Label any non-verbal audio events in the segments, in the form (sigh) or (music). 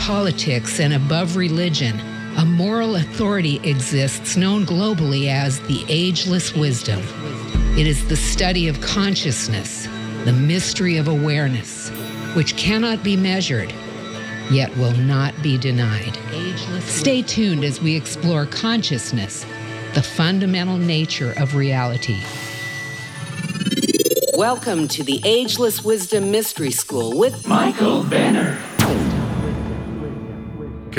politics and above religion, a moral authority exists known globally as the ageless wisdom. It is the study of consciousness, the mystery of awareness, which cannot be measured, yet will not be denied. Stay tuned as we explore consciousness, the fundamental nature of reality. Welcome to the Ageless Wisdom Mystery School with Michael Benner.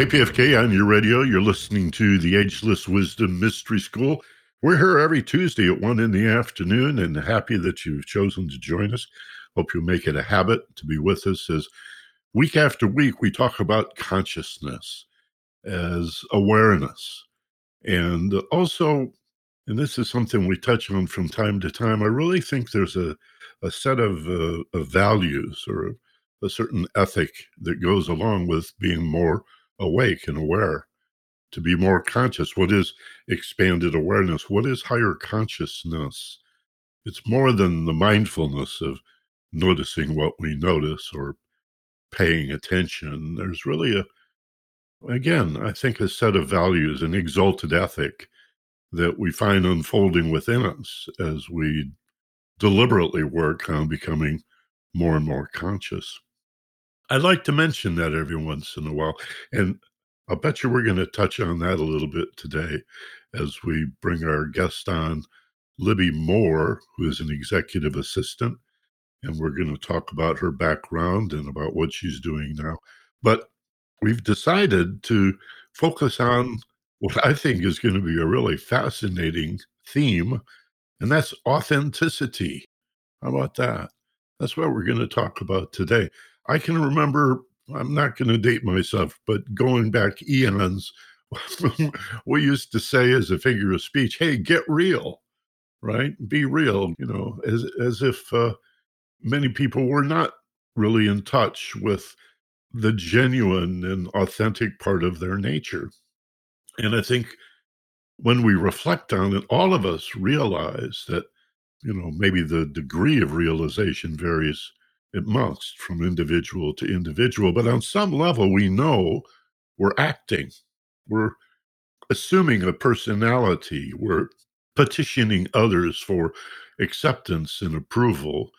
KPFK on your radio. You're listening to the Ageless Wisdom Mystery School. We're here every Tuesday at 1 in the afternoon and happy that you've chosen to join us. Hope you'll make it a habit to be with us as week after week we talk about consciousness as awareness. And also, and this is something we touch on from time to time, I really think there's a, a set of, uh, of values or a certain ethic that goes along with being more awake and aware, to be more conscious. What is expanded awareness? What is higher consciousness? It's more than the mindfulness of noticing what we notice or paying attention. There's really a, again, I think a set of values, an exalted ethic that we find unfolding within us as we deliberately work on becoming more and more conscious. I like to mention that every once in a while. And I'll bet you we're going to touch on that a little bit today as we bring our guest on, Libby Moore, who is an executive assistant. And we're going to talk about her background and about what she's doing now. But we've decided to focus on what I think is going to be a really fascinating theme, and that's authenticity. How about that? That's what we're going to talk about today. I can remember, I'm not going to date myself, but going back eons, (laughs) we used to say as a figure of speech, hey, get real, right? Be real, you know, as, as if uh, many people were not really in touch with the genuine and authentic part of their nature. And I think when we reflect on it, all of us realize that, you know, maybe the degree of realization varies it must from individual to individual. But on some level, we know we're acting, we're assuming a personality, we're petitioning others for acceptance and approval.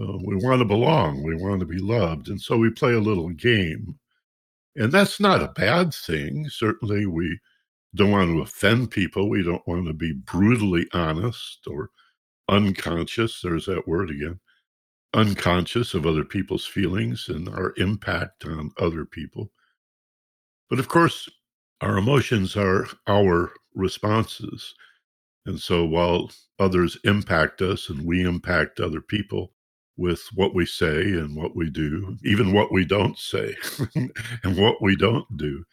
Uh, we want to belong, we want to be loved. And so we play a little game. And that's not a bad thing. Certainly, we don't want to offend people. We don't want to be brutally honest or unconscious. There's that word again unconscious of other people's feelings and our impact on other people. But of course, our emotions are our responses. And so while others impact us and we impact other people with what we say and what we do, even what we don't say (laughs) and what we don't do,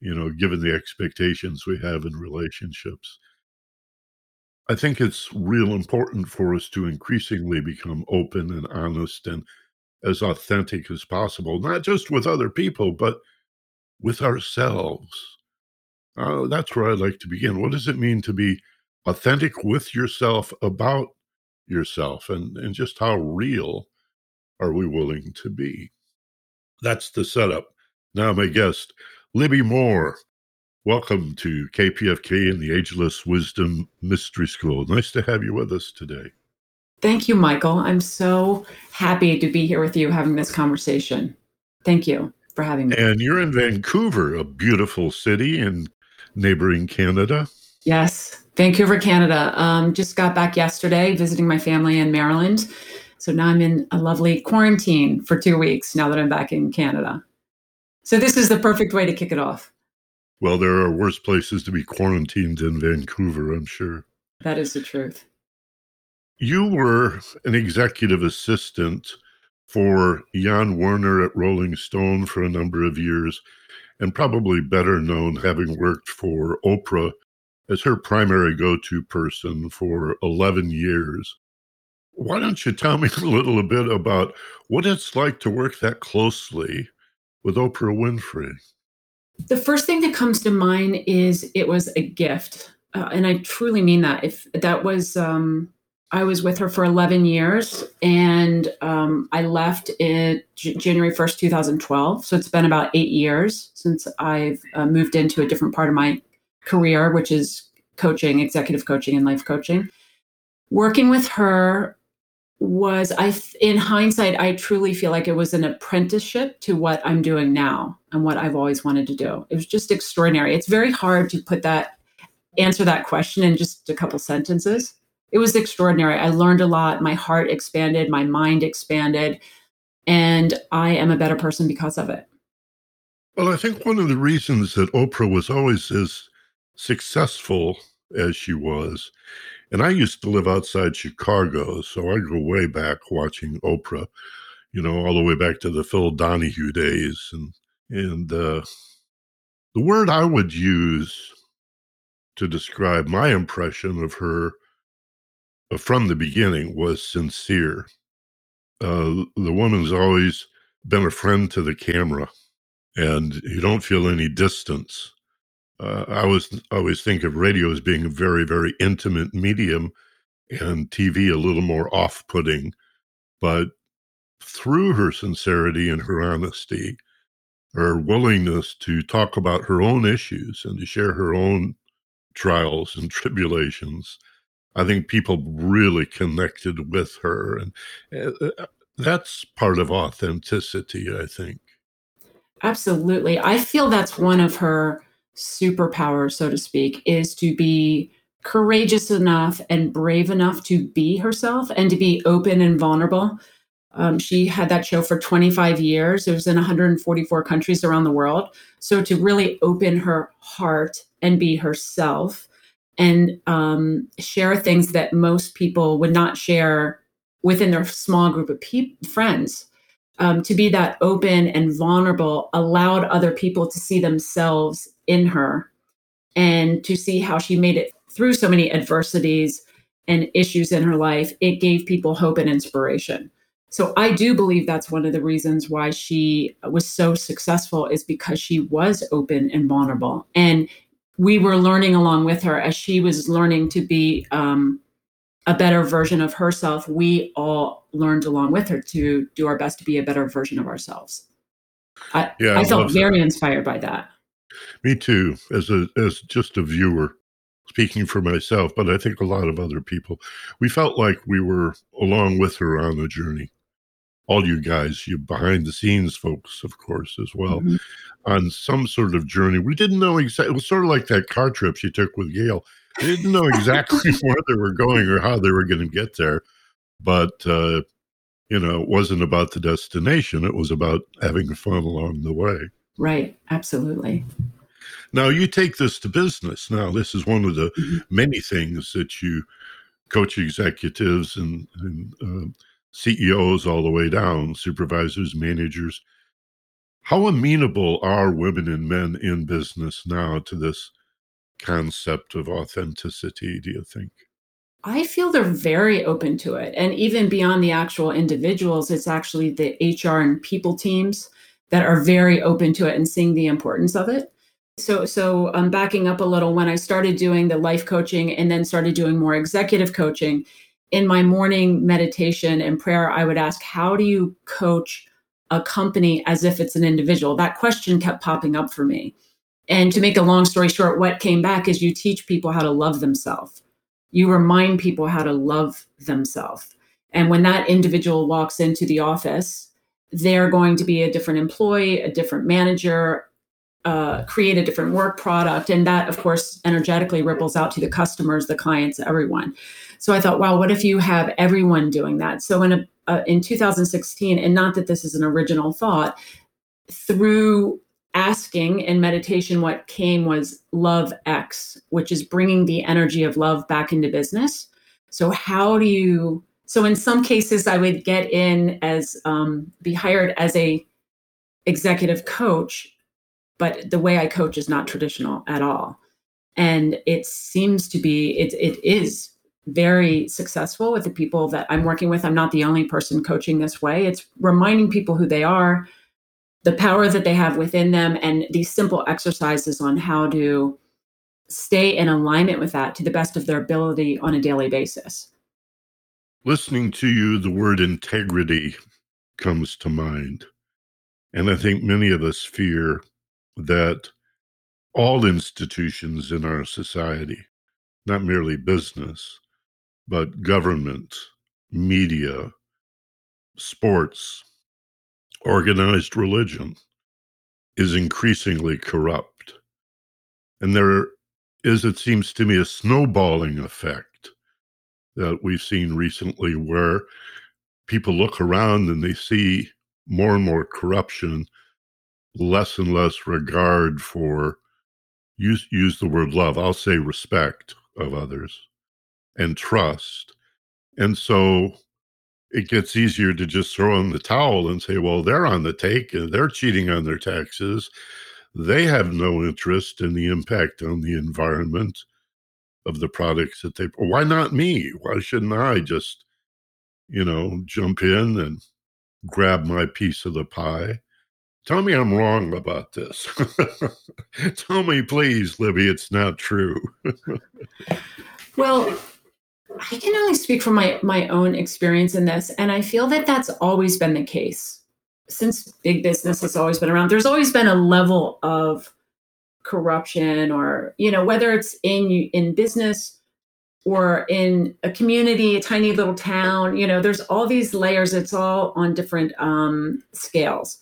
you know, given the expectations we have in relationships, I think it's real important for us to increasingly become open and honest and as authentic as possible, not just with other people, but with ourselves. Uh, that's where I'd like to begin. What does it mean to be authentic with yourself about yourself and, and just how real are we willing to be? That's the setup. Now, my guest, Libby Moore, Welcome to KPFK and the Ageless Wisdom Mystery School. Nice to have you with us today. Thank you, Michael. I'm so happy to be here with you having this conversation. Thank you for having me. And you're in Vancouver, a beautiful city in neighboring Canada. Yes, Vancouver, Canada. Um, just got back yesterday visiting my family in Maryland. So now I'm in a lovely quarantine for two weeks now that I'm back in Canada. So this is the perfect way to kick it off. Well, there are worse places to be quarantined than Vancouver, I'm sure. That is the truth. You were an executive assistant for Jann Wenner at Rolling Stone for a number of years, and probably better known having worked for Oprah as her primary go to person for 11 years. Why don't you tell me (laughs) a little bit about what it's like to work that closely with Oprah Winfrey? The first thing that comes to mind is it was a gift. Uh, and I truly mean that. If that was um, I was with her for 11 years and um, I left in J- January 1st, 2012. So it's been about eight years since I've uh, moved into a different part of my career, which is coaching, executive coaching, and life coaching. Working with her was I in hindsight I truly feel like it was an apprenticeship to what I'm doing now and what I've always wanted to do. It was just extraordinary. It's very hard to put that answer that question in just a couple sentences. It was extraordinary. I learned a lot. My heart expanded, my mind expanded, and I am a better person because of it. Well, I think one of the reasons that Oprah was always as successful as she was and I used to live outside Chicago, so I go way back watching Oprah, you know, all the way back to the Phil Donahue days. And and uh, the word I would use to describe my impression of her uh, from the beginning was sincere. Uh, the woman's always been a friend to the camera, and you don't feel any distance uh, I was always think of radio as being a very, very intimate medium and TV a little more off putting. But through her sincerity and her honesty, her willingness to talk about her own issues and to share her own trials and (laughs) tribulations, I think people really connected with her. And uh, uh, that's part of authenticity, I think. Absolutely. I feel that's one of her superpower, so to speak, is to be courageous enough and brave enough to be herself and to be open and vulnerable. Um, she had that show for 25 years. It was in 144 countries around the world. So to really open her heart and be herself and um, share things that most people would not share within their small group of pe- friends. Um, to be that open and vulnerable allowed other people to see themselves in her and to see how she made it through so many adversities and issues in her life, it gave people hope and inspiration. So I do believe that's one of the reasons why she was so successful is because she was open and vulnerable. And we were learning along with her as she was learning to be um, a better version of herself. We all learned along with her to do our best to be a better version of ourselves. I, yeah, I felt very that. inspired by that. Me too, as a as just a viewer, speaking for myself, but I think a lot of other people. We felt like we were along with her on the journey. All you guys, you behind the scenes folks, of course, as well, mm-hmm. on some sort of journey. We didn't know exactly. It was sort of like that car trip she took with Gayle. They didn't know exactly (laughs) where they were going or how they were going to get there, but uh, you know, it wasn't about the destination. It was about having fun along the way. Right. Absolutely. Now you take this to business. Now this is one of the mm-hmm. many things that you coach executives and, and uh, CEOs all the way down, supervisors, managers. How amenable are women and men in business now to this concept of authenticity, do you think? I feel they're very open to it. And even beyond the actual individuals, it's actually the HR and people teams that are very open to it and seeing the importance of it. So, so I'm um, backing up a little. When I started doing the life coaching and then started doing more executive coaching, in my morning meditation and prayer, I would ask, How do you coach a company as if it's an individual? That question kept popping up for me. And to make a long story short, what came back is you teach people how to love themselves. You remind people how to love themselves. And when that individual walks into the office, they're going to be a different employee, a different manager, uh, create a different work product. And that, of course, energetically ripples out to the customers, the clients, everyone. So I thought, wow, what if you have everyone doing that? So in, a, uh, in 2016, and not that this is an original thought, through asking in meditation, what came was Love X, which is bringing the energy of love back into business. So, how do you? So, in some cases, I would get in as um, be hired as a executive coach but the way I coach is not traditional at all. And it seems to be, it, it is very successful with the people that I'm working with. I'm not the only person coaching this way. It's reminding people who they are, the power that they have within them, and these simple exercises on how to stay in alignment with that to the best of their ability on a daily basis. Listening to you, the word integrity comes to mind. And I think many of us fear that all institutions in our society, not merely business, but government, media, sports, organized religion, is increasingly corrupt. And there is, it seems to me, a snowballing effect that we've seen recently where people look around and they see more and more corruption, less and less regard for use use the word love. I'll say respect of others and trust. And so it gets easier to just throw in the towel and say, well, they're on the take and they're cheating on their taxes. They have no interest in the impact on the environment of the products that they why not me? Why shouldn't I just, you know, jump in and grab my piece of the pie? Tell me I'm wrong about this. (laughs) Tell me, please, Libby, it's not true. well, I can only speak from my my own experience in this, and I feel that that's always been the case since big business has always been around. There's always been a level of corruption, or you know, whether it's in in business or in a community, a tiny little town. You know, there's all these layers. It's all on different um, scales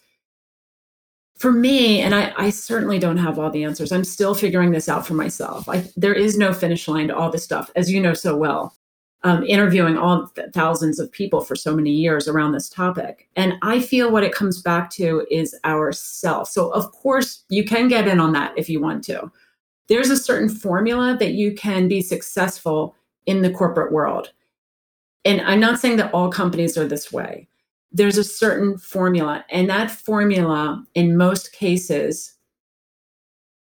for me, and I, I, certainly don't have all the answers. I'm still figuring this out for myself. I, there is no finish line to all this stuff, as you know so well. Um, interviewing all th- thousands of people for so many years around this topic, and I feel what it comes back to is ourself. So, of course, you can get in on that if you want to. There's a certain formula that you can be successful in the corporate world, and I'm not saying that all companies are this way there's a certain formula, and that formula, in most cases,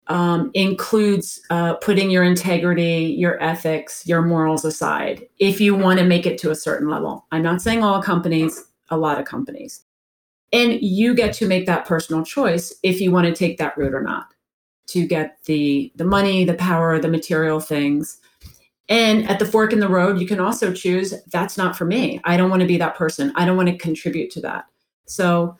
um, includes uh, putting your integrity, your ethics, your morals aside if you want to make it to a certain level. I'm not saying all companies, a lot of companies. And you get to make that personal choice if you want to take that route or not to get the the money, the power, the material things. And at the fork in the road, you can also choose that's not for me. I don't want to be that person. I don't want to contribute to that. So,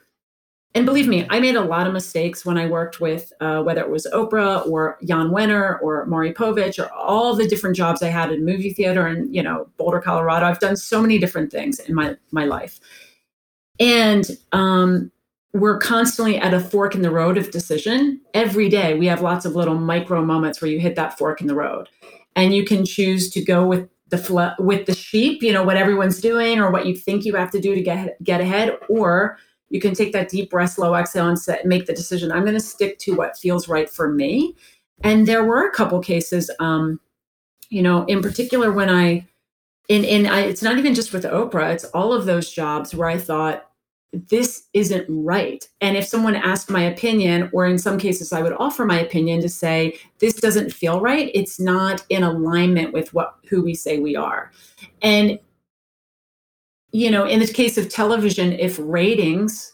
and believe me, I made a lot of mistakes when I worked with uh, whether it was Oprah or Jann Wenner or Maury Povich or all the different jobs I had in movie theater and you know Boulder, Colorado. I've done so many different things in my my life, and um, we're constantly at a fork in the road of decision every day. We have lots of little micro moments where you hit that fork in the road and you can choose to go with the with the sheep, you know, what everyone's doing or what you think you have to do to get get ahead, or you can take that deep breath, slow exhale, and set, make the decision. I'm going to stick to what feels right for me. And there were a couple cases, um, you know, in particular when I, in in I, it's not even just with Oprah, it's all of those jobs where I thought, this isn't right. And if someone asked my opinion, or in some cases, I would offer my opinion to say, this doesn't feel right. It's not in alignment with what who we say we are. And you know, in the case of television, if ratings,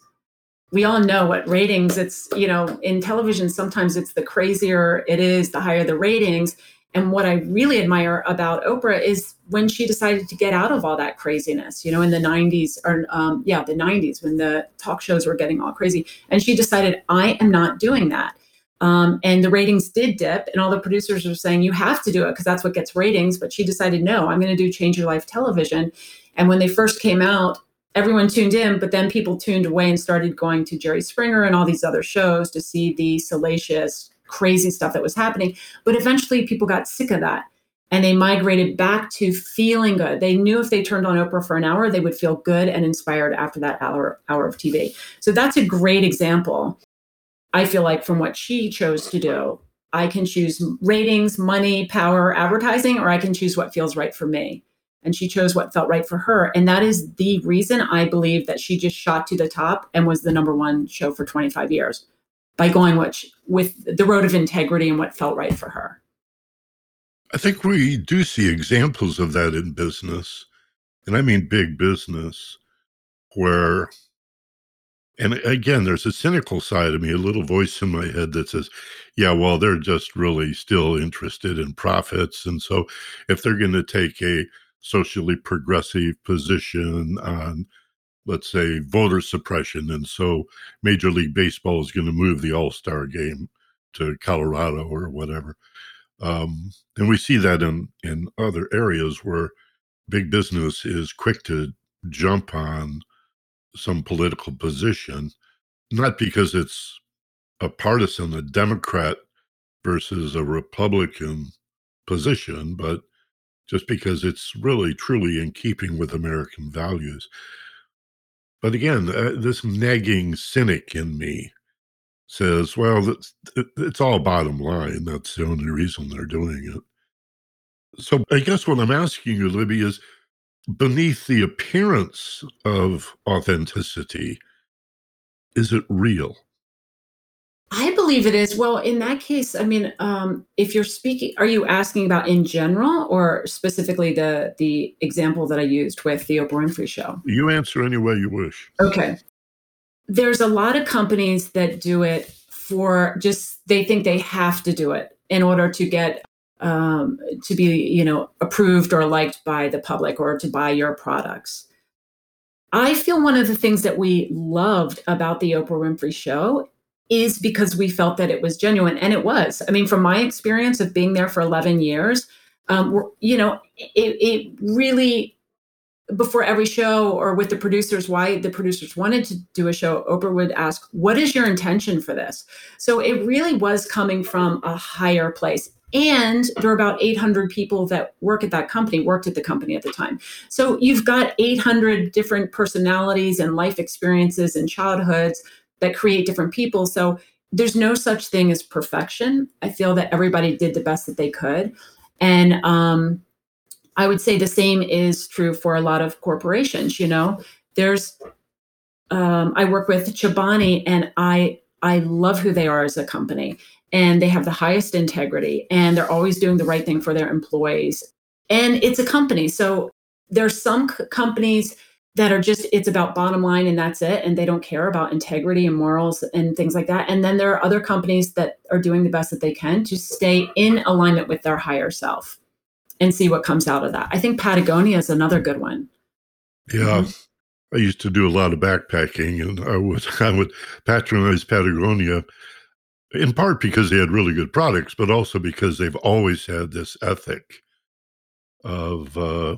we all know what ratings, it's, you know, in television, sometimes it's the crazier it is, the higher the ratings. And what I really admire about Oprah is when she decided to get out of all that craziness, you know, in the 90s or, um, yeah, the 90s when the talk shows were getting all crazy. And she decided, I am not doing that. Um, and the ratings did dip, and all the producers were saying, you have to do it because that's what gets ratings. But she decided, no, I'm going to do Change Your Life television. And when they first came out, everyone tuned in, but then people tuned away and started going to Jerry Springer and all these other shows to see the salacious, crazy stuff that was happening. But eventually people got sick of that and they migrated back to feeling good. They knew if they turned on Oprah for an hour, they would feel good and inspired after that hour hour of TV. So that's a great example. I feel like from what she chose to do, I can choose ratings, money, power, advertising, or I can choose what feels right for me. And she chose what felt right for her. And that is the reason I believe that she just shot to the top and was the number one show for 25 years by going which with the road of integrity and what felt right for her. I think we do see examples of that in business, and I mean big business, where, and again, there's a cynical side of me, a little voice in my head that says, yeah, well, they're just really still interested in profits. And so if they're going to take a socially progressive position on, let's say, voter suppression. And so Major League Baseball is going to move the All Star game to Colorado or whatever. Um, and we see that in, in other areas where big business is quick to jump on some political position, not because it's a partisan, a Democrat versus a Republican position, but just because it's really truly in keeping with American values. But again, uh, this nagging cynic in me says, well, it's, it's all bottom line. That's the only reason they're doing it. So I guess what I'm asking you, Libby, is beneath the appearance of authenticity, is it real? I believe it is. Well, in that case, I mean, um, if you're speaking, are you asking about in general or specifically the the example that I used with the Oprah Winfrey show? You answer any way you wish. Okay. There's a lot of companies that do it for just they think they have to do it in order to get um, to be you know approved or liked by the public or to buy your products. I feel one of the things that we loved about the Oprah Winfrey show is because we felt that it was genuine and it was. I mean from my experience of being there for 11 years um, you know it, it really before every show or with the producers why the producers wanted to do a show oprah would ask what is your intention for this? So it really was coming from a higher place and there are about 800 people that work at that company worked at the company at the time. So you've got 800 different personalities and life experiences and childhoods that create different people. So there's no such thing as perfection. I feel that everybody did the best that they could. And um, I would say the same is true for a lot of corporations. You know, there's, um, I work with Chobani and I, I love who they are as a company and they have the highest integrity and they're always doing the right thing for their employees. And it's a company. So there's some c- companies that are just it's about bottom line and that's it and they don't care about integrity and morals and things like that. And then there are other companies that are doing the best that they can to stay in alignment with their higher self and see what comes out of that. I think patagonia is another good one. Yeah. Mm-hmm. i used to do a lot of backpacking and i would (laughs) i would patronize patagonia in part because they had really good products but also because they've always had this ethic of uh,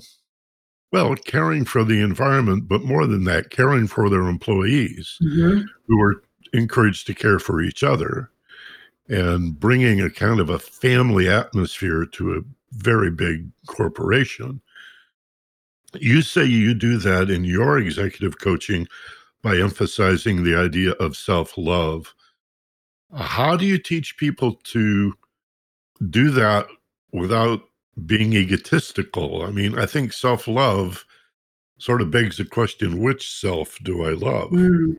well, caring for the environment, but more than that, caring for their employees mm-hmm. who were encouraged to care for each other and bringing a kind of a family atmosphere to a very big corporation. You say you do that in your executive coaching by emphasizing the idea of self love. How do you teach people to do that without being egotistical. I mean, I think self love sort of begs the question which self do I love? Mm,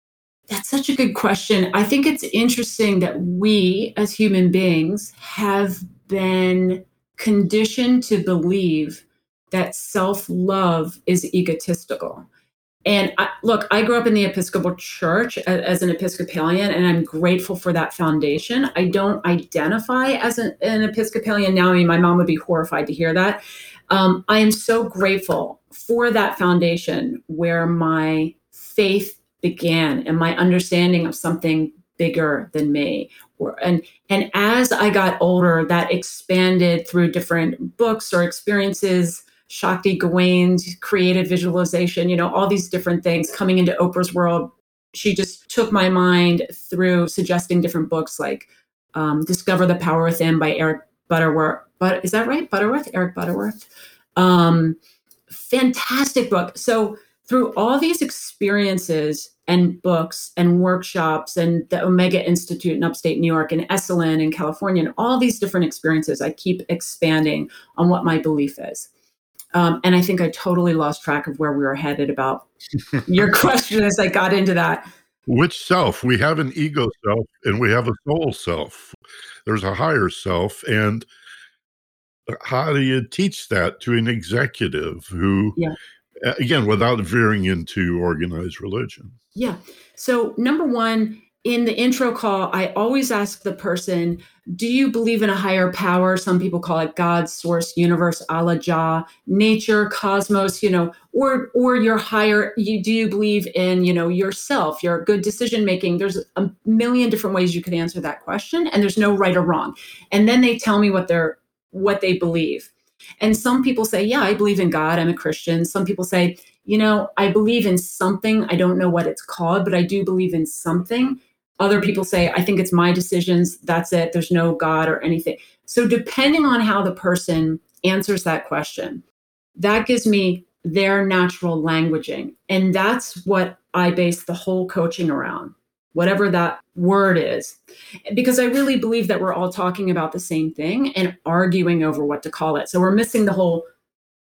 that's such a good question. I think it's interesting that we as human beings have been conditioned to believe that self love is egotistical. And I, look, I grew up in the Episcopal Church as, an Episcopalian, and I'm grateful for that foundation. I don't identify as an, an Episcopalian now. I mean, my mom would be horrified to hear that. Um, I am so grateful for that foundation where my faith began and my understanding of something bigger than me. And and as I got older, that expanded through different books or experiences Shakti Gawain's creative visualization, you know, all these different things coming into Oprah's world. She just took my mind through suggesting different books like um, Discover the Power Within by Eric Butterworth. But is that right? Butterworth? Eric Butterworth. Um, fantastic book. So through all these experiences and books and workshops and the Omega Institute in upstate New York and Esalen in California and all these different experiences, I keep expanding on what my belief is. Um, and I think I totally lost track of where we were headed about your (laughs) question as I got into that. Which self? We have an ego self and we have a soul self. There's a higher self. And how do you teach that to an executive who, yeah. again, without veering into organized religion? Yeah. So, number one, in the intro call, I always ask the person, do you believe in a higher power? Some people call it God, source, universe, Allah, Jah, nature, cosmos, you know, or or your higher, you do you believe in, you know, yourself, your good decision making? There's a million different ways you could answer that question, and there's no right or wrong. And then they tell me what they're what they believe. And some people say, yeah, I believe in God. I'm a Christian. Some people say, you know, I believe in something. I don't know what it's called, but I do believe in something. Other people say, I think it's my decisions. That's it. There's no God or anything. So, depending on how the person answers that question, that gives me their natural languaging. And that's what I base the whole coaching around, whatever that word is. Because I really believe that we're all talking about the same thing and arguing over what to call it. So, we're missing the whole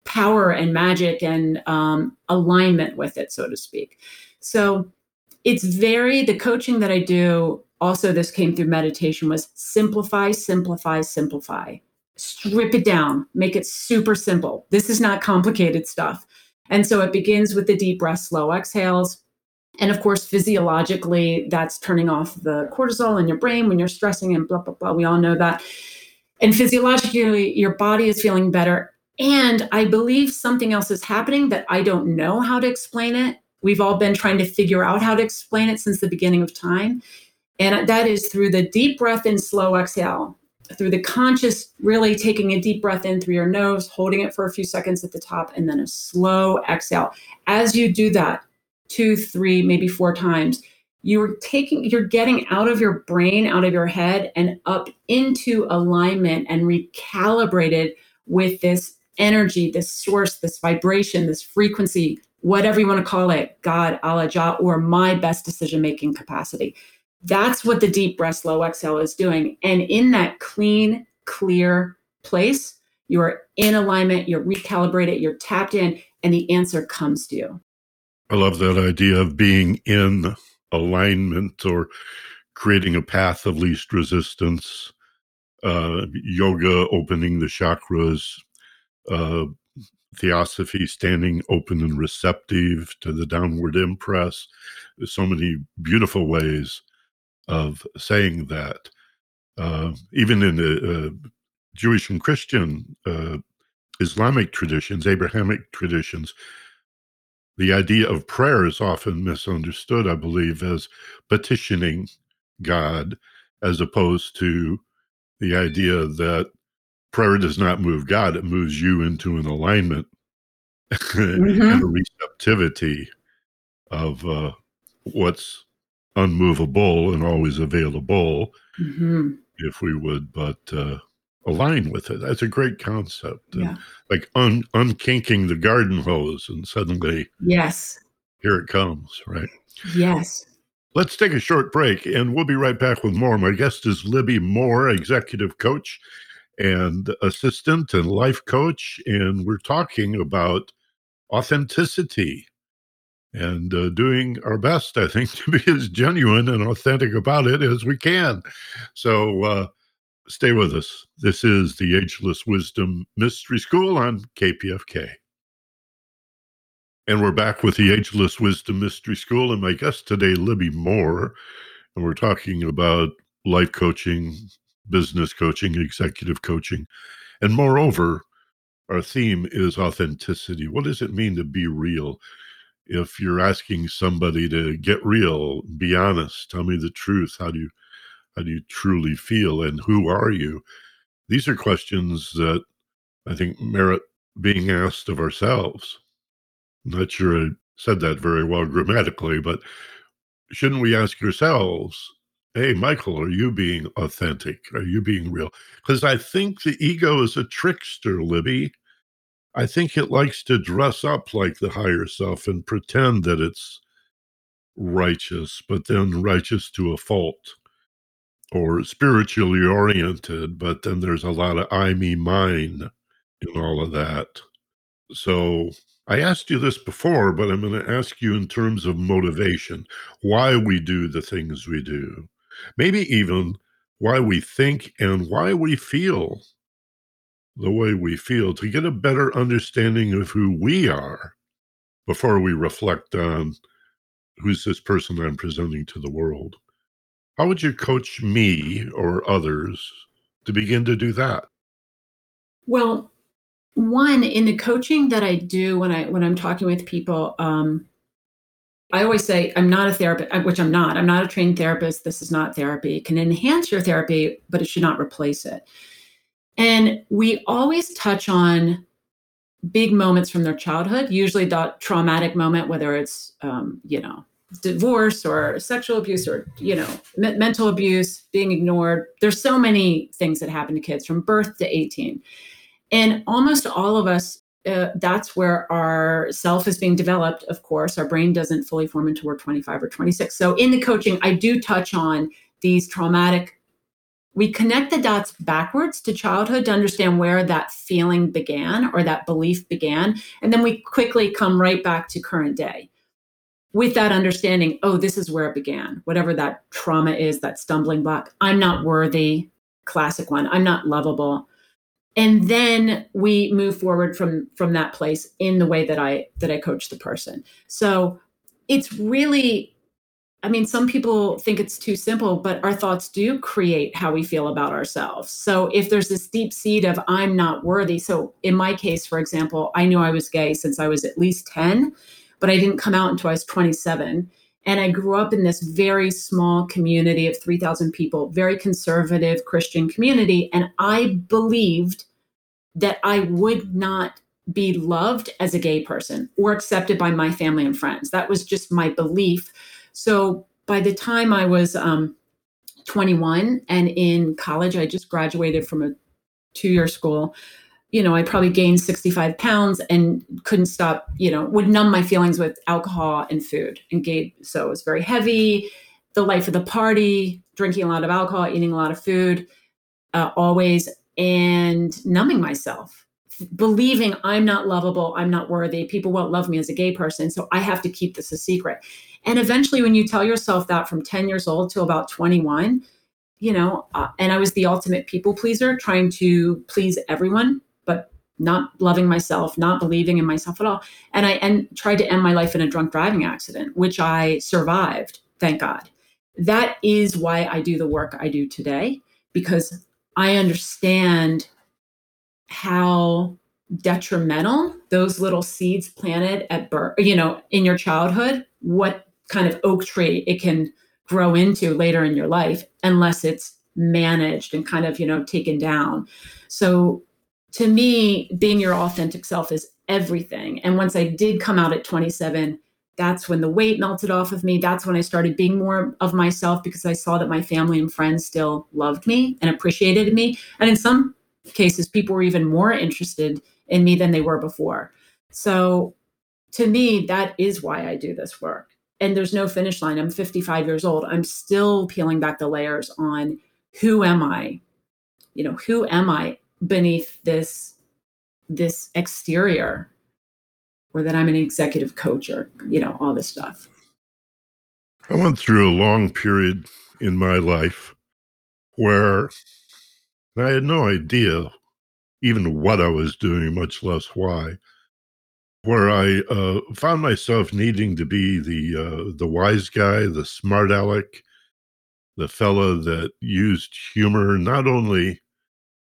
power and magic and um, alignment with it, so to speak. So, it's very the coaching that I do also this came through meditation was simplify simplify simplify. Strip it down make it super simple. This is not complicated stuff. And so it begins with the deep breath slow exhales. And of course physiologically that's turning off the cortisol in your brain when you're stressing and blah blah blah. We all know that. And physiologically your body is feeling better. And i believe something else is happening that i don't know how to explain it We've all been trying to figure out how to explain it since the beginning of time. And that is through the deep breath and slow exhale, through the conscious, really taking a deep breath in through your nose, holding it for a few seconds at the top, and then a slow exhale. As you do that, two, three, maybe four times, you're taking, you're getting out of your brain, out of your head, and up into alignment and recalibrated with this energy, this source, this vibration, this frequency whatever you want to call it, God, Allah, Jah, or my best decision making capacity. That's what the deep breath, slow exhale is doing. And in that clean, clear place, you're in alignment, you're recalibrated, you're tapped in, and the answer comes to you. I love that idea of being in alignment or creating a path of least resistance. Uh, yoga, opening the chakras, uh, theosophy standing open and receptive to the downward impress. There's so many beautiful ways of saying that. Uh, even in the uh, Jewish and Christian uh, Islamic traditions, Abrahamic traditions, the idea of prayer is often misunderstood, I believe, as petitioning God, as opposed to the idea that prayer does not move God, it moves you into an alignment (laughs) mm-hmm. and a receptivity of uh, what's unmovable and always available, mm-hmm. if we would, but uh, align with it. That's a great concept. Yeah. like un- unkinking the garden hose and suddenly, yes, here it comes, right? Yes. Let's take a short break and we'll be right back with more. My guest is Libby Moore, executive coach and assistant and life coach. And we're talking about authenticity and uh, doing our best, I think, (laughs) to be as genuine and authentic about it as we can. So uh, stay with us. This is the Ageless Wisdom Mystery School on KPFK. And we're back with the Ageless Wisdom Mystery School, and my guest today, Libby Moore. And we're talking about life coaching, business coaching, executive coaching. And moreover, our theme is authenticity. What does it mean to be real? If you're asking somebody to get real, be honest, tell me the truth. How do you how do you truly feel and who are you? These are questions that I think merit being asked of ourselves. I'm not sure I said that very well grammatically, but shouldn't we ask ourselves hey, Michael, are you being authentic? Are you being real? Because I think the ego is a trickster, Libby. I think it likes to dress up like the higher self and pretend that it's righteous, but then righteous to a fault or spiritually oriented, but then there's a lot of I, me, mine in all of that. So I asked you this before, but I'm going to ask you in terms of motivation, why we do the things we do maybe even why we think and why we feel the way we feel to get a better understanding of who we are before we reflect on who's this person I'm presenting to the world. How would you coach me or others to begin to do that? Well, one in the coaching that I do when I when I'm talking with people, um, I always say I'm not a therapist, uh, which I'm not. I'm not a trained therapist. This is not therapy. It can enhance your therapy, but it should not replace it. And we always touch on big moments from their childhood, usually that traumatic moment, whether it's um, you know divorce or sexual abuse or you know me- mental abuse, being ignored. There's so many things that happen to kids from birth to 18 and almost all of us, uh, that's where our self is being developed. Of course, our brain doesn't fully form until we're 25 or 26. So in the coaching, I do touch on these traumatic. We connect the dots backwards to childhood to understand where that feeling began or that belief began. And then we quickly come right back to current day with that understanding oh, this is where it began, whatever that trauma is, that stumbling block. I'm not worthy, classic one. I'm not lovable and then we move forward from from that place in the way that i that i coach the person. So it's really i mean some people think it's too simple but our thoughts do create how we feel about ourselves. So if there's this deep seed of i'm not worthy so in my case for example i knew i was gay since i was at least 10 but i didn't come out until i was 27 and I grew up in this very small community of 3,000 people, very conservative Christian community. And I believed that I would not be loved as a gay person or accepted by my family and friends. That was just my belief. So by the time I was um, 21 and in college, I just graduated from a two year school you know, I probably gained 65 pounds and couldn't stop, you know, would numb my feelings with alcohol and food and gave, so it was very heavy, the life of the party, drinking a lot of alcohol, eating a lot of food, uh, always, and numbing myself, believing I'm not lovable, I'm not worthy, people won't love me as a gay person, so I have to keep this a secret. And eventually, when you tell yourself that from 10 years old to about 21, you know, uh, and I was the ultimate people pleaser, trying to please everyone not loving myself, not believing in myself at all. And I and tried to end my life in a drunk driving accident, which I survived, thank God. That is why I do the work I do today because I understand how detrimental those little seeds planted at birth, you know, in your childhood, what kind of oak tree it can grow into later in your life unless it's managed and kind of, you know, taken down. So to me, being your authentic self is everything. And once I did come out at 27, that's when the weight melted off of me. That's when I started being more of myself because I saw that my family and friends still loved me and appreciated me. And in some cases, people were even more interested in me than they were before. So to me, that is why I do this work. And there's no finish line. I'm 55 years old. I'm still peeling back the layers on who am I? You know, who am I beneath this this exterior or that I'm an executive coach or you know all this stuff. I went through a long period in my life where I had no idea even what I was doing, much less why. Where I uh, found myself needing to be the uh, the wise guy, the smart aleck, the fellow that used humor not only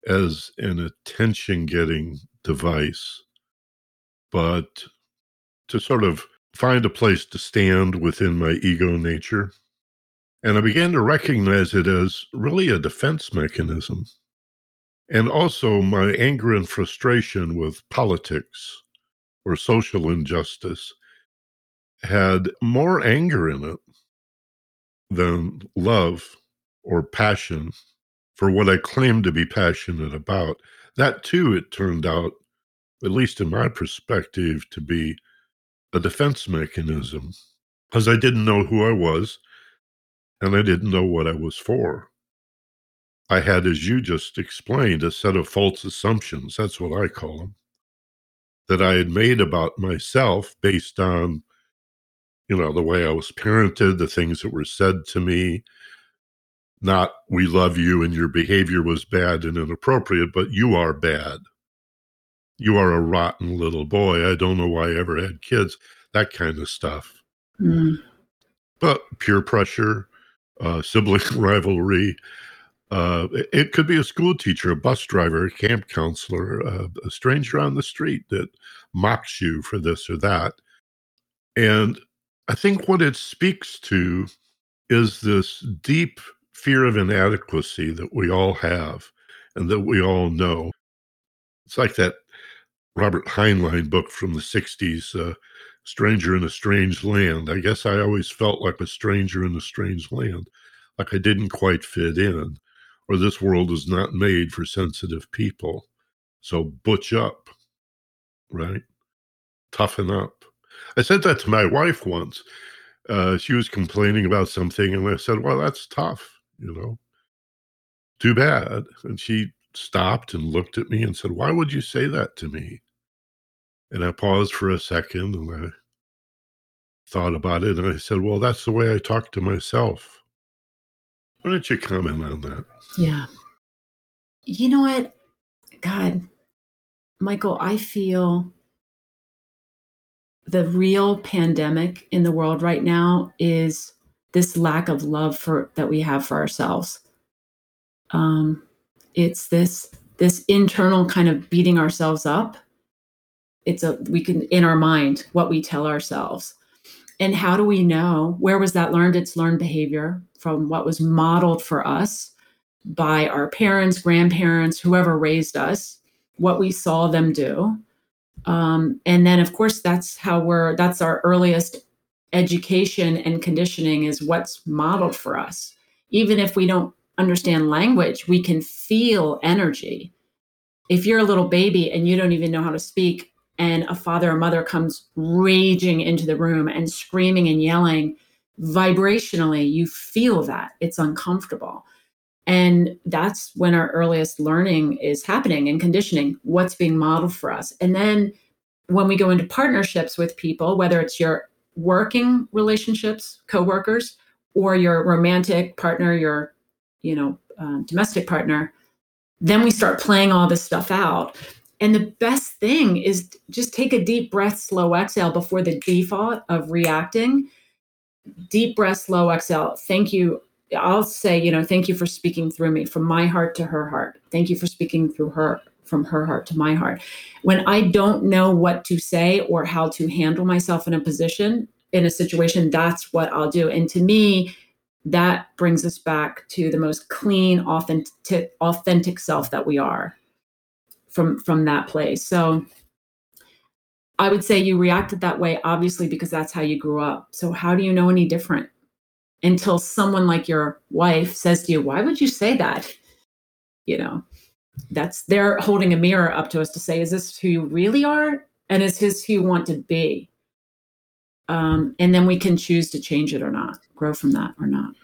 as an attention getting device, but to sort of find a place to stand within my ego nature. And I began to recognize it as really a defense mechanism. And also my anger and frustration with politics or social injustice had more anger in it than love or passion for what I claimed to be passionate about. That too, it turned out, at least in my perspective, to be a defense mechanism because I didn't know who I was and I didn't know what I was for. I had, as you just explained, a set of false assumptions. That's what I call them. That I had made about myself based on, you know, the way I was parented, the things that were said to me, not we love you and your behavior was bad and inappropriate, but you are bad. You are a rotten little boy. I don't know why I ever had kids, that kind of stuff. Mm. But peer pressure, uh, (laughs) sibling rivalry. Uh, it could be a school teacher, a bus driver, a camp counselor, uh, a stranger on the street that mocks you for this or that. And I think what it speaks to is this deep fear of inadequacy that we all have and that we all know. It's like that Robert Heinlein book from the 60s, uh, Stranger in a Strange Land. I guess I always felt like a stranger in a strange land, like I didn't quite fit in, or this world is not made for sensitive people. So butch up, right? Toughen up. I said that to my wife once. Uh, she was complaining about something, and I said, Well, that's tough, you know. Too bad. And she stopped and looked at me and said, Why would you say that to me? And I paused for a second and I thought about it and I said, Well, that's the way I talk to myself. Why don't you comment on that? Yeah. You know what? God, Michael, I feel the real pandemic in the world right now is this lack of love for that we have for ourselves. Um, it's this this internal kind of beating ourselves up. It's a we can in our mind what we tell ourselves. And how do we know? Where was that learned? It's learned behavior from what was modeled for us by our parents grandparents whoever raised us what we saw them do. Um, and then of course that's how we're that's our earliest education and conditioning is what's modeled for us even if we don't understand language we can feel energy if you're a little baby and you don't even know how to speak and a father or mother comes raging into the room and screaming and yelling, vibrationally, you feel that it's uncomfortable. And that's when our earliest learning is happening and conditioning, what's being modeled for us. And then when we go into partnerships with people, whether it's your working relationships, coworkers, or your romantic partner, your you know uh, domestic partner, then we start playing all this stuff out and the best thing is just take a deep breath, slow exhale before the default of reacting. Deep breath, slow exhale. Thank you. I'll say, you know, thank you for speaking through me from my heart to her heart. Thank you for speaking through her from her heart to my heart. When I don't know what to say or how to handle myself in a position, in a situation, that's what I'll do. And to me, that brings us back to the most clean, authentic, authentic self that we are from from that place so i would say you reacted that way obviously because that's how you grew up so how do you know any different until someone like your wife says to you why would you say that you know that's they're holding a mirror up to us to say is this who you really are and is this who you want to be um, and then we can choose to change it or not grow from that or not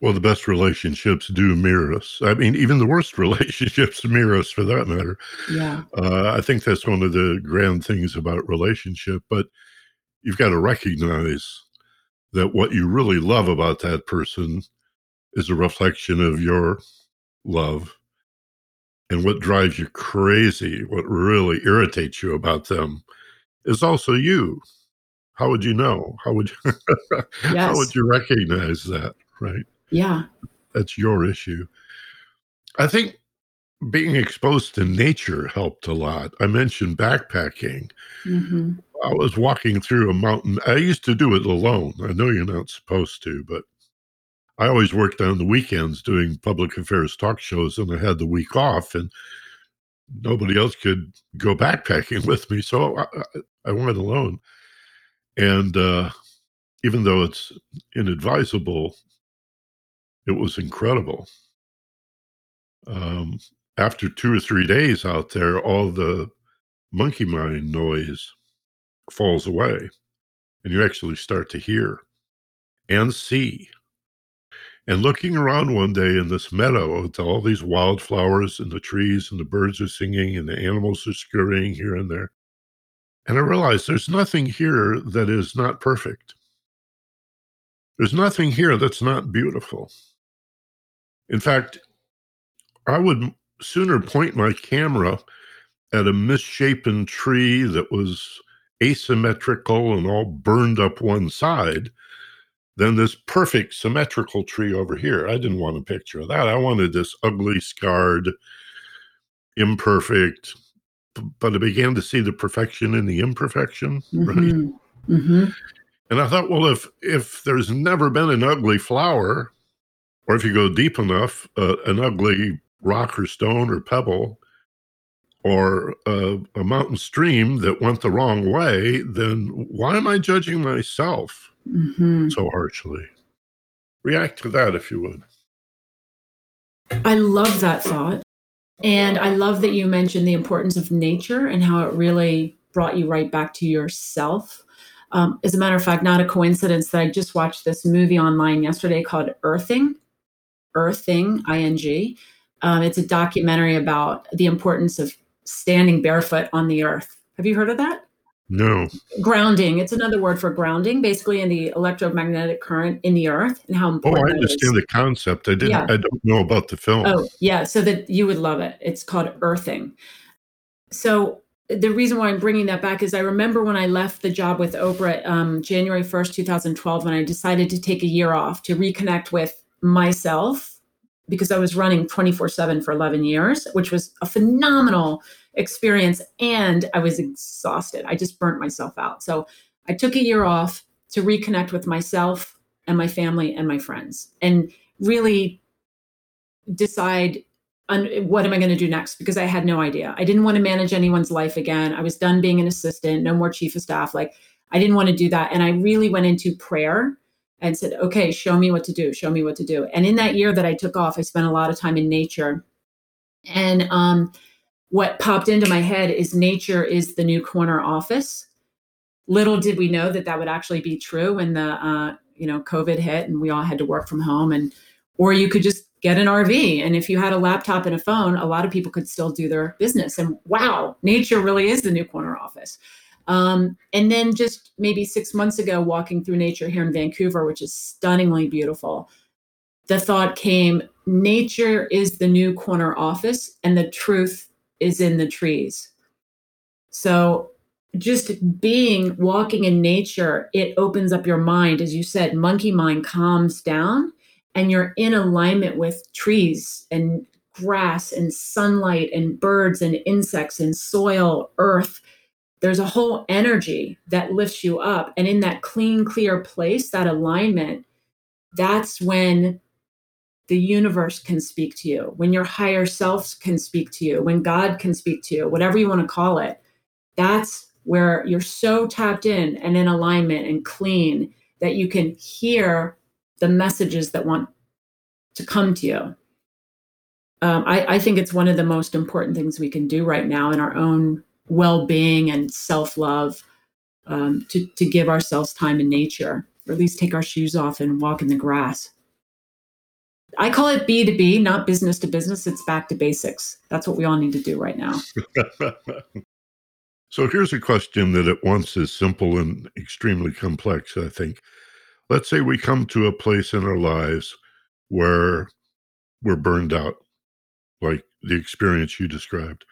well, the best relationships do mirror us. I mean, even the worst (laughs) relationships mirror us for that matter. Yeah. Uh, I think that's one of the grand things about relationship. But you've got to recognize that what you really love about that person is a reflection of your love. And what drives you crazy, what really irritates you about them, is also you. How would you know? How would you, (laughs) yes. how would you recognize that? Right. Yeah. That's your issue. I think being exposed to nature helped a lot. I mentioned backpacking. Mm-hmm. I was walking through a mountain. I used to do it alone. I know you're not supposed to, but I always worked on the weekends doing public affairs talk shows, and I had the week off, and nobody else could go backpacking (laughs) with me. So I, I went alone. And uh, even though it's inadvisable it was incredible. Um, after two or three days out there, all the monkey mind noise falls away, and you actually start to hear and see. And looking around one day in this meadow with all these wildflowers and the trees and the birds are singing and the animals are scurrying here and there. And I realized there's nothing here that is not perfect. There's nothing here that's not beautiful. In fact, I would sooner point my camera at a misshapen tree that was asymmetrical and all burned up one side then this perfect symmetrical tree over here. I didn't want a picture of that. I wanted this ugly, scarred, imperfect, but I began to see the perfection in the imperfection. Mhm. Right. Mhm. And I thought, well, if if there's never been an ugly flower, or if you go deep enough, uh, an ugly rock or stone or pebble, or uh, a mountain stream that went the wrong way, then why am I judging myself Mhm. so harshly? React to that if you would. I love that thought. And I love that you mentioned the importance of nature and how it really brought you right back to yourself. Um, as a matter of fact, not a coincidence that I just watched this movie online yesterday called Earthing, Earthing, ing. Um, it's a documentary about the importance of standing barefoot on the earth. Have you heard of that? No. Grounding. It's another word for grounding, basically in the electromagnetic current in the earth and how important. Oh, I understand the concept. I didn't. Yeah. I don't know about the film. Oh, yeah. So that you would love it. It's called Earthing. So the reason why I'm bringing that back is I remember when I left the job with Oprah um, January 1st, 2012, when I decided to take a year off to reconnect with myself because I was running 24 7 for 11 years, which was a phenomenal experience. And I was exhausted. I just burnt myself out. So I took a year off to reconnect with myself and my family and my friends and really decide on what am I going to do next because I had no idea. I didn't want to manage anyone's life again. I was done being an assistant, no more chief of staff. Like I didn't want to do that. And I really went into prayer and said, okay, show me what to do, show me what to do. And in that year that I took off, I spent a lot of time in nature. And um, what popped into my head is nature is the new corner office. Little did we know that that would actually be true when the uh, you know COVID hit and we all had to work from home, and or you could just get an RV. And if you had a laptop and a phone, a lot of people could still do their business. And wow, nature really is the new corner office. Um, and then just maybe six months ago, walking through nature here in Vancouver, which is stunningly beautiful, the thought came nature is the new corner office, and the truth is in the trees. So just being walking in nature, it opens up your mind. As you said, monkey mind calms down and you're in alignment with trees and grass and sunlight and birds and insects and soil, earth. There's a whole energy that lifts you up. And in that clean, clear place, that alignment, that's when the universe can speak to you, when your higher self can speak to you, when God can speak to you, whatever you want to call it. That's where you're so tapped in and in alignment and clean that you can hear the messages that want to come to you. Um, I, I think it's one of the most important things we can do right now in our own well-being and self-love um, to, to give ourselves time in nature or at least take our shoes off and walk in the grass. I call it b to b not business to business it's back to basics. That's what we all need to do right now. (laughs) So here's a question that at once is simple and extremely complex, I think. Let's say we come to a place in our lives where we're burned out, like the experience you described,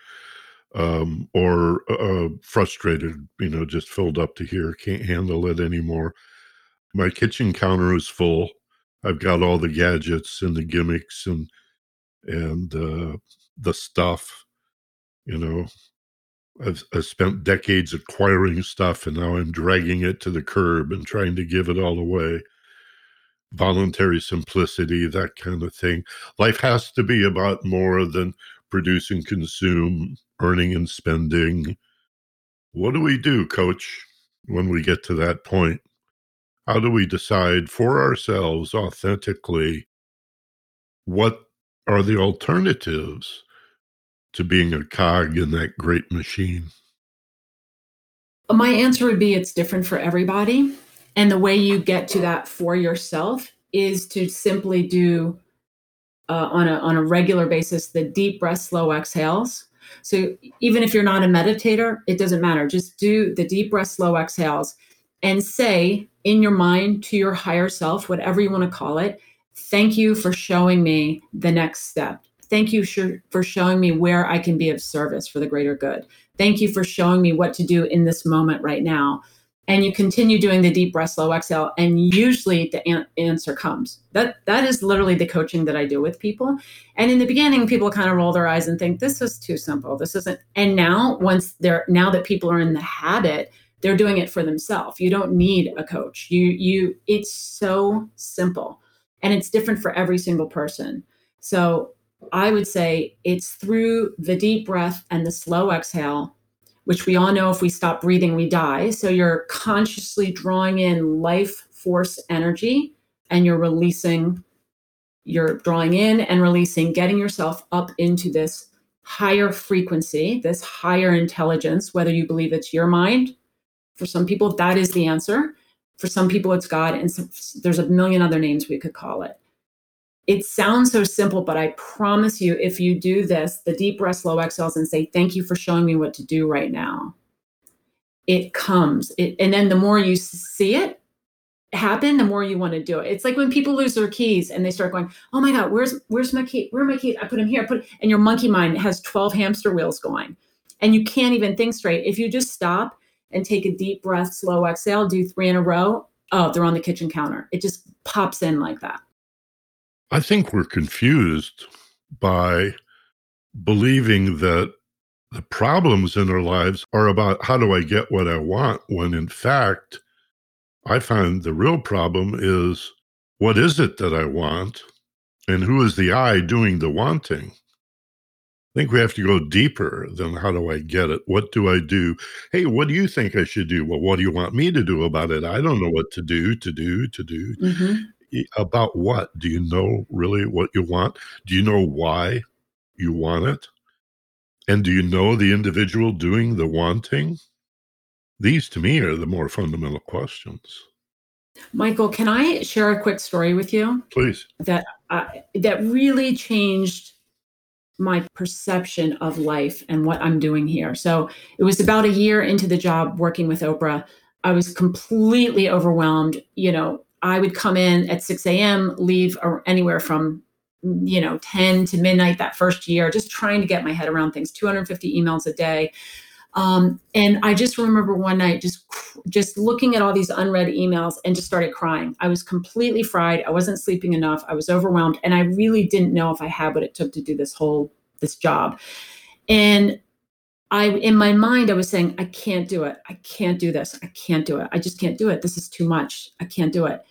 um, or uh, frustrated, you know, just filled up to here, can't handle it anymore. My kitchen counter is full. I've got all the gadgets and the gimmicks and and uh, the stuff, you know, I've, I've spent decades acquiring stuff and now I'm dragging it to the curb and trying to give it all away. Voluntary simplicity, that kind of thing. Life has to be about more than produce and consume, earning and spending. What do we do, coach, when we get to that point? How do we decide for ourselves authentically what are the alternatives to being a cog in that great machine? My answer would be it's different for everybody. And the way you get to that for yourself is to simply do uh, on, a, on a regular basis the deep breath, slow exhales. So even if you're not a meditator, it doesn't matter. Just do the deep breath, slow exhales and say in your mind to your higher self, whatever you want to call it, thank you for showing me the next step. Thank you for showing me where I can be of service for the greater good. Thank you for showing me what to do in this moment right now. And you continue doing the deep breath slow exhale and usually the an- answer comes. That that is literally the coaching that i do with people. And in the beginning people kind of roll their eyes and think this is too simple. This isn't and now once they're now that people are in the habit they're doing it for themselves. You don't need a coach. You you it's so simple and it's different for every single person. So i would say it's through the deep breath and the slow exhale which we all know if we stop breathing, we die. So you're consciously drawing in life force energy and you're releasing, you're drawing in and releasing, getting yourself up into this higher frequency, this higher intelligence, whether you believe it's your mind. For some people, that is the answer. For some people, it's God. And there's a million other names we could call it it sounds so simple, but I promise you, if you do this, the deep breath, slow exhales, and say, Thank you for showing me what to do right now, it comes. It, and then the more you see it happen, the more you want to do it. It's like when people lose their keys and they start going, Oh my God, where's where's my key? Where are my keys? I put them here. I put and your monkey mind has 12 hamster wheels going. And you can't even think straight. If you just stop and take a deep breath, slow exhale, do three in a row, oh, they're on the kitchen counter. It just pops in like that. I think we're confused by believing that the problems in our lives are about how do I get what I want, when in fact, I find the real problem is what is it that I want and who is the I doing the wanting? I think we have to go deeper than how do I get it? What do I do? Hey, what do you think I should do? Well, what do you want me to do about it? I don't know what to do, to do, to do. Mm-hmm about what? Do you know really what you want? Do you know why you want it? And do you know the individual doing the wanting? These to me are the more fundamental questions. Michael, can I share a quick story with you? Please. That uh, that really changed my perception of life and what I'm doing here. So it was about a year into the job working with Oprah. I was completely overwhelmed. You know, I would come in at 6 a.m., leave anywhere from you know 10 to midnight that first year, just trying to get my head around things. 250 emails a day. Um, and I just remember one night just just looking at all these unread emails and just started crying. I was completely fried. I wasn't sleeping enough. I was overwhelmed, and I really didn't know if I had what it took to do this whole this job. And I in my mind I was saying I can't do it. I can't do this. I can't do it. I just can't do it. This is too much. I can't do it.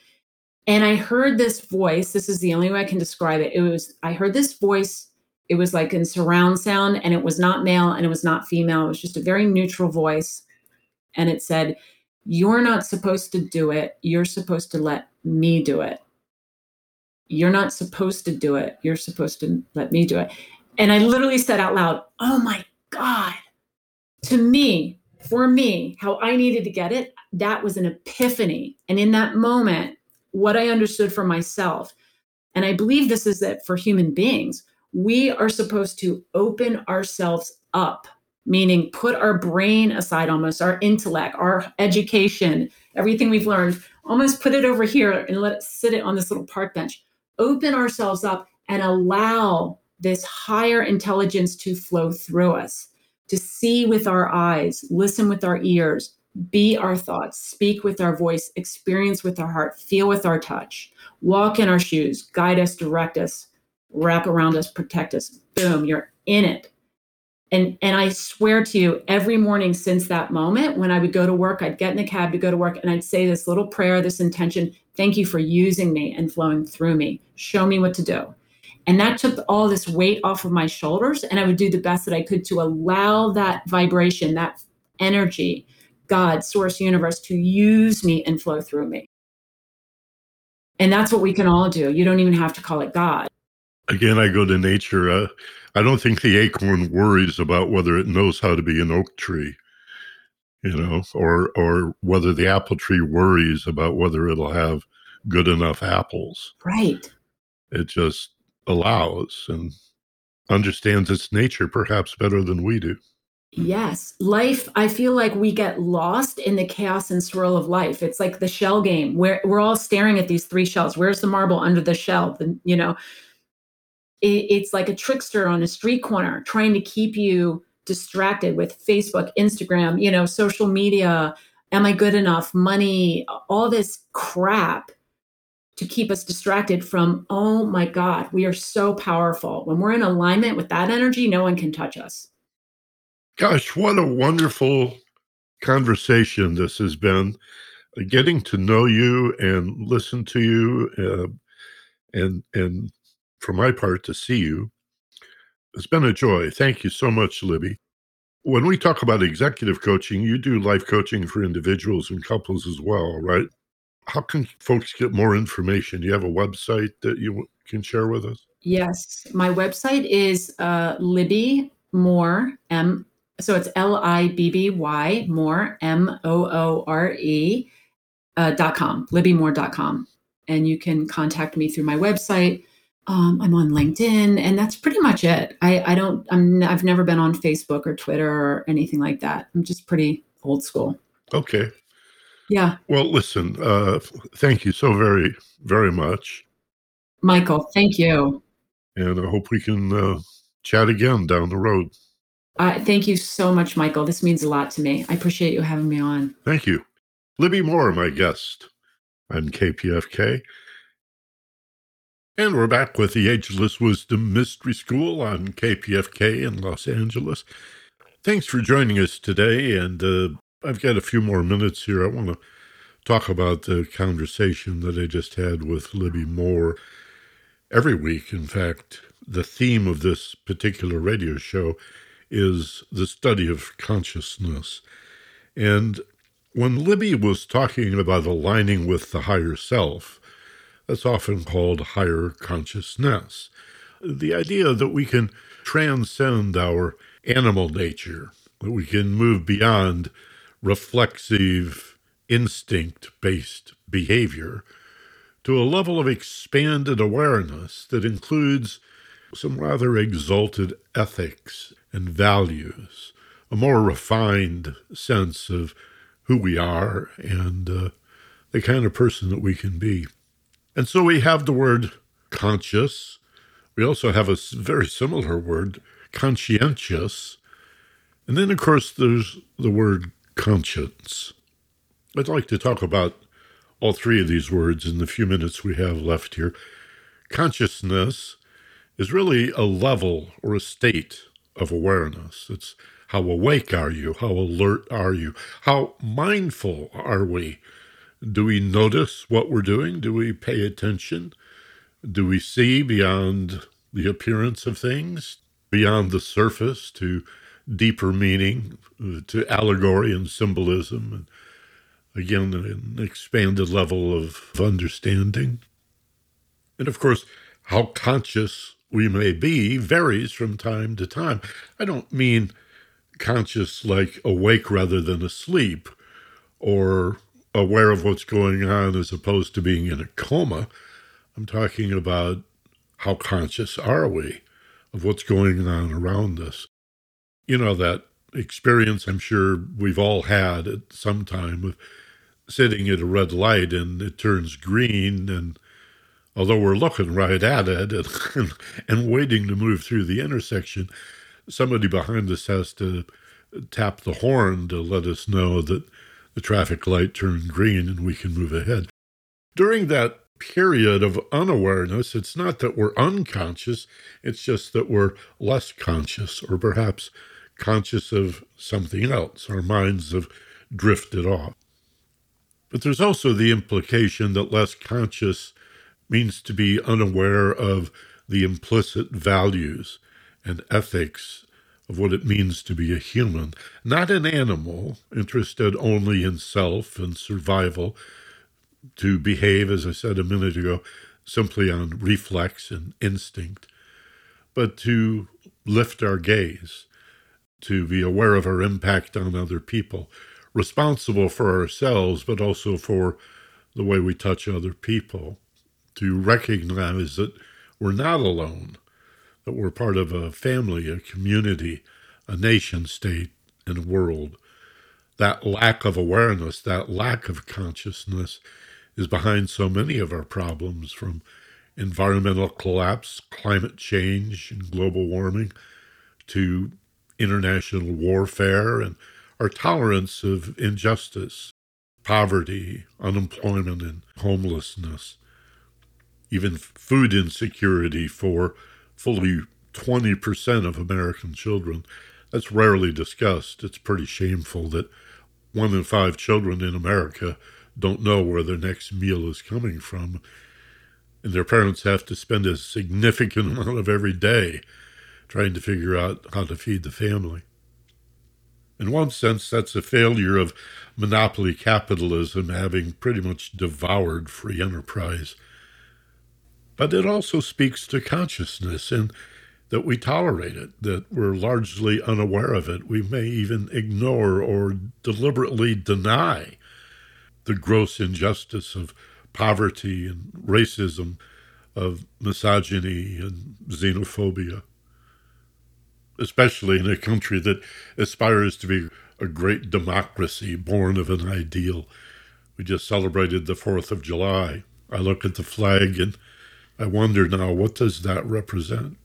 And I heard this voice. This is the only way I can describe it. It was, I heard this voice. It was like in surround sound, and it was not male and it was not female. It was just a very neutral voice. And it said, You're not supposed to do it. You're supposed to let me do it. You're not supposed to do it. You're supposed to let me do it. And I literally said out loud, Oh my God. To me, for me, how I needed to get it, that was an epiphany. And in that moment, what I understood for myself. And I believe this is that for human beings, we are supposed to open ourselves up, meaning put our brain aside almost, our intellect, our education, everything we've learned, almost put it over here and let it sit it on this little park bench. Open ourselves up and allow this higher intelligence to flow through us, to see with our eyes, listen with our ears, be our thoughts, speak with our voice, experience with our heart, feel with our touch, walk in our shoes, guide us, direct us, wrap around us, protect us. Boom, you're in it. And, and I swear to you, every morning since that moment, when I would go to work, I'd get in the cab to go to work and I'd say this little prayer, this intention thank you for using me and flowing through me. Show me what to do. And that took all this weight off of my shoulders. And I would do the best that I could to allow that vibration, that energy God, source, universe to use me and flow through me. And that's what we can all do. You don't even have to call it God. Again, I go to nature. Uh, I don't think the acorn worries about whether it knows how to be an oak tree, you know, or or whether the apple tree worries about whether it'll have good enough apples. Right. It just allows and understands its nature perhaps better than we do. Yes. Life, I feel like we get lost in the chaos and swirl of life. It's like the shell game where we're all staring at these three shells. Where's the marble under the shell? The, you know, it, it's like a trickster on a street corner trying to keep you distracted with Facebook, Instagram, you know, social media, am I good enough, money, all this crap to keep us distracted from, oh my God, we are so powerful. When we're in alignment with that energy, no one can touch us. Gosh, what a wonderful conversation this has been. Getting to know you and listen to you, uh, and and for my part to see you, it's been a joy. Thank you so much, Libby. When we talk about executive coaching, you do life coaching for individuals and couples as well, right? How can folks get more information? Do you have a website that you can share with us? Yes, my website is uh, Libby Moore M. So it's L I B B Y Moore M O O R E uh, dot com libbymoore.com and you can contact me through my website um, I'm on LinkedIn, and that's pretty much it. I, I don't. I'm. I've never been on Facebook or Twitter or anything like that. I'm just pretty old school. Okay. Yeah. Well, listen. Uh, thank you so very, very much, Michael. Thank you. And I hope we can uh, chat again down the road. Uh, thank you so much, Michael. This means a lot to me. I appreciate you having me on. Thank you, Libby Moore, my guest on KPFK. And we're back with the Ageless Wisdom Mystery School on KPFK in Los Angeles. Thanks for joining us today. And uh, I've got a few more minutes here. I want to talk about the conversation that I just had with Libby Moore. Every week, in fact, the theme of this particular radio show is the study of consciousness. And when Libby was talking about aligning with the higher self, that's often called higher consciousness. The idea that we can transcend our animal nature, that we can move beyond reflexive, instinct based behavior to a level of expanded awareness that includes some rather exalted ethics and values, a more refined sense of who we are and uh, the kind of person that we can be. And so we have the word conscious. We also have a very similar word, conscientious. And then, of course, there's the word conscience. I'd like to talk about all three of these words in the few minutes we have left here. Consciousness is really a level or a state of awareness. It's how awake are you? How alert are you? How mindful are we do we notice what we're doing? Do we pay attention? Do we see beyond the appearance of things, beyond the surface to deeper meaning, to allegory and symbolism, and again, an expanded level of understanding? And of course, how conscious we may be varies from time to time. I don't mean conscious like awake rather than asleep or aware of what's going on as opposed to being in a coma. I'm talking about how conscious are we of what's going on around us. You know, that experience I'm sure we've all had at some time of sitting at a red light and it turns green and although we're looking right at it and, (laughs) and, waiting to move through the intersection, somebody behind us has to tap the horn to let us know that the traffic light turned green and we can move ahead. During that period of unawareness, it's not that we're unconscious, it's just that we're less conscious or perhaps conscious of something else. Our minds have drifted off. But there's also the implication that less conscious means to be unaware of the implicit values and ethics of what it means to be a human, not an animal interested only in self and survival, to behave, as I said a minute ago, simply on reflex and instinct, but to lift our gaze, to be aware of our impact on other people, responsible for ourselves, but also for the way we touch other people, to recognize that we're not alone, that we're part of a family, a community, a nation state, and a world. That lack of awareness, that lack of consciousness is behind so many of our problems from environmental collapse, climate change, and global warming to international warfare and our tolerance of injustice poverty, unemployment, and homelessness, even food insecurity for fully 20% of American children. That's rarely discussed. It's pretty shameful that one in five children in America don't know where their next meal is coming from. And their parents have to spend a significant (laughs) amount of every day trying to figure out how to feed the family. In one sense, that's a failure of monopoly capitalism having pretty much devoured free enterprise. But it also speaks to consciousness and that we tolerate it, that we're largely unaware of it. We may even ignore or deliberately deny the gross injustice of poverty and racism, of misogyny and xenophobia especially in a country that aspires to be a great democracy born of an ideal. We just celebrated the 4th of July. I look at the flag and I wonder now, what does that represent?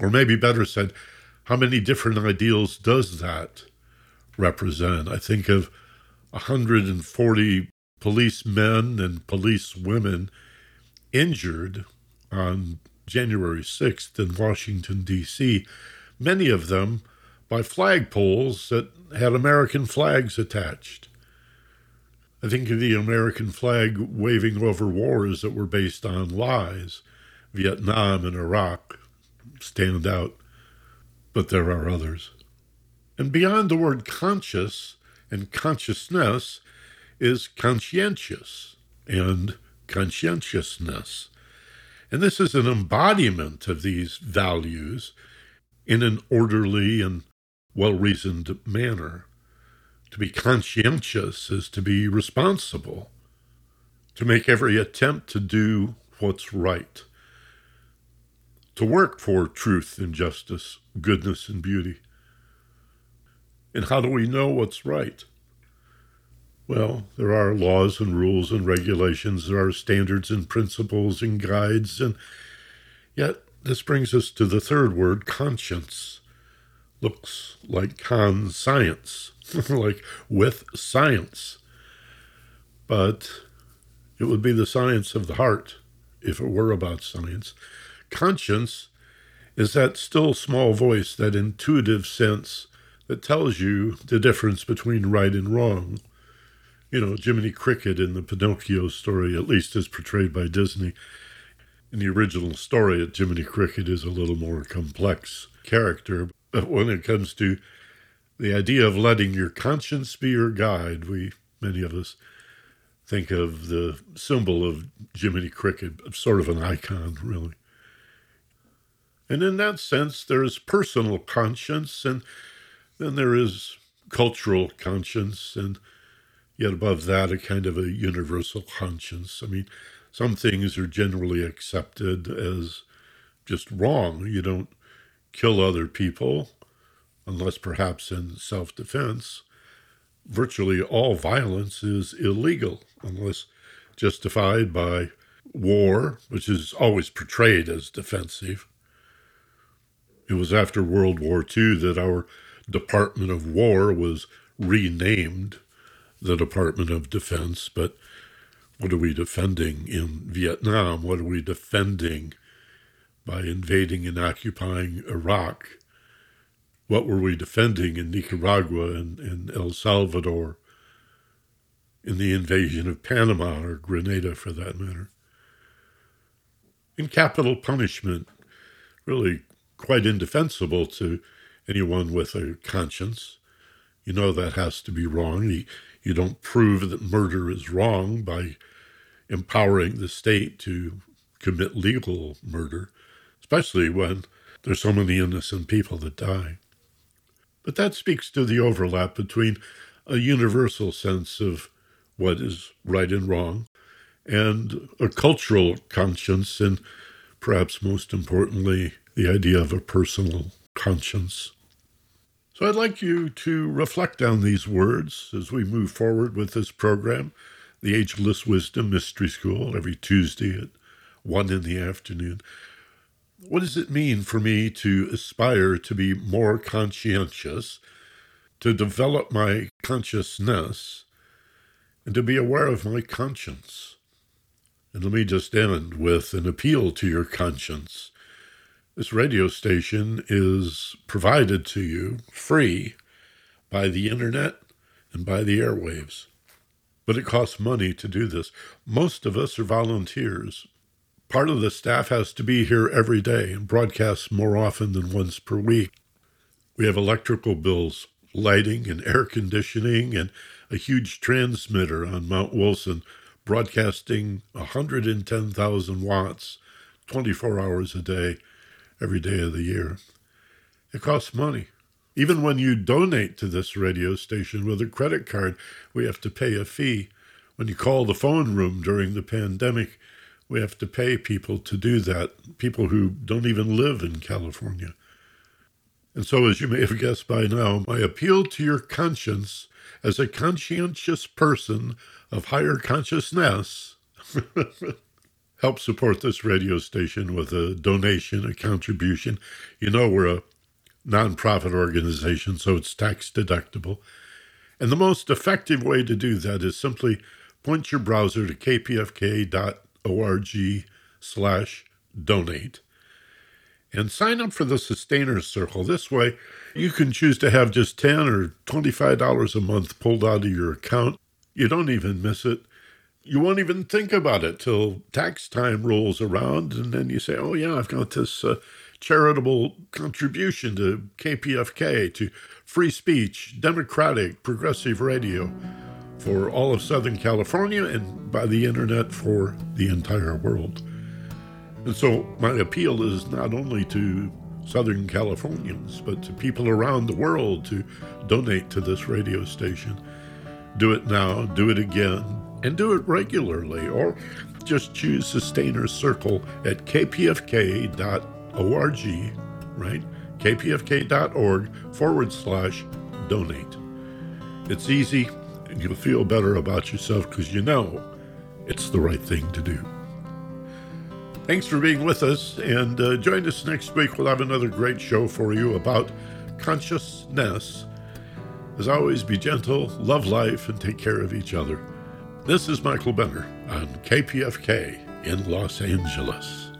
Or maybe better said, how many different ideals does that represent? I think of 140 policemen and police women injured on January 6th in Washington, D.C many of them by flagpoles that had American flags attached. I think of the American flag waving over wars that were based on lies. Vietnam and Iraq stand out, but there are others. And beyond the word conscious and consciousness is conscientious and conscientiousness. And this is an embodiment of these values in an orderly and well reasoned manner. To be conscientious is to be responsible, to make every attempt to do what's right, to work for truth and justice, goodness and beauty. And how do we know what's right? Well, there are laws and rules and regulations, there are standards and principles and guides, and yet this brings us to the third word, conscience. Looks like con science, (laughs) like with science. But it would be the science of the heart if it were about science. Conscience is that still small voice, that intuitive sense that tells you the difference between right and wrong. You know, Jiminy Cricket in the Pinocchio story, at least as portrayed by Disney, in the original story, Jiminy Cricket is a little more complex character. But when it comes to the idea of letting your conscience be your guide, we, many of us, think of the symbol of Jiminy Cricket, sort of an icon, really. And in that sense, there is personal conscience, and then there is cultural conscience, and yet above that, a kind of a universal conscience. I mean, some things are generally accepted as just wrong. You don't kill other people unless perhaps in self defense. Virtually all violence is illegal unless justified by war, which is always portrayed as defensive. It was after World War II that our Department of War was renamed the Department of Defense, but what are we defending in Vietnam? What are we defending by invading and occupying Iraq? What were we defending in Nicaragua and, and El Salvador? In the invasion of Panama or Grenada, for that matter? In capital punishment, really quite indefensible to anyone with a conscience. You know that has to be wrong. You, you don't prove that murder is wrong by empowering the state to commit legal murder, especially when there's so many innocent people that die. But that speaks to the overlap between a universal sense of what is right and wrong and a cultural conscience, and perhaps most importantly, the idea of a personal conscience. So I'd like you to reflect on these words as we move forward with this program the Ageless Wisdom Mystery School every Tuesday at 1 in the afternoon. What does it mean for me to aspire to be more conscientious, to develop my consciousness, and to be aware of my conscience. And let me just end with an appeal to your conscience. This radio station is provided to you free by the internet and by the airwaves. But it costs money to do this. Most of us are volunteers. Part of the staff has to be here every day and broadcasts more often than once per week. We have electrical bills, lighting and air conditioning, and a huge transmitter on Mount Wilson broadcasting 110,000 watts 24 hours a day, every day of the year. It costs money. Even when you donate to this radio station with a credit card, we have to pay a fee. When you call the phone room during the pandemic, we have to pay people to do that, people who don't even live in California. And so, as you may have guessed by now, my appeal to your conscience as a conscientious person of higher consciousness (laughs) help support this radio station with a donation, a contribution. You know, we're a nonprofit organization, so it's tax deductible. And the most effective way to do that is simply point your browser to kpfk.org slash donate and sign up for the Sustainers Circle. This way, you can choose to have just 10 or $25 a month pulled out of your account. You don't even miss it. You won't even think about it till tax time rolls around, and then you say, oh, yeah, I've got this uh, charitable contribution to KPFK, to free speech, democratic, progressive radio for all of Southern California and by the internet for the entire world. And so my appeal is not only to Southern Californians, but to people around the world to donate to this radio station. Do it now, do it again, and do it regularly, or just choose Sustainer Circle at kpfk.org, right? kpfk.org forward slash donate. It's easy, and you'll feel better about yourself because you know it's the right thing to do. Thanks for being with us, and uh, join us next week. We'll have another great show for you about consciousness. As always, be gentle, love life, and take care of each other. This is Michael Benner on KPFK in Los Angeles.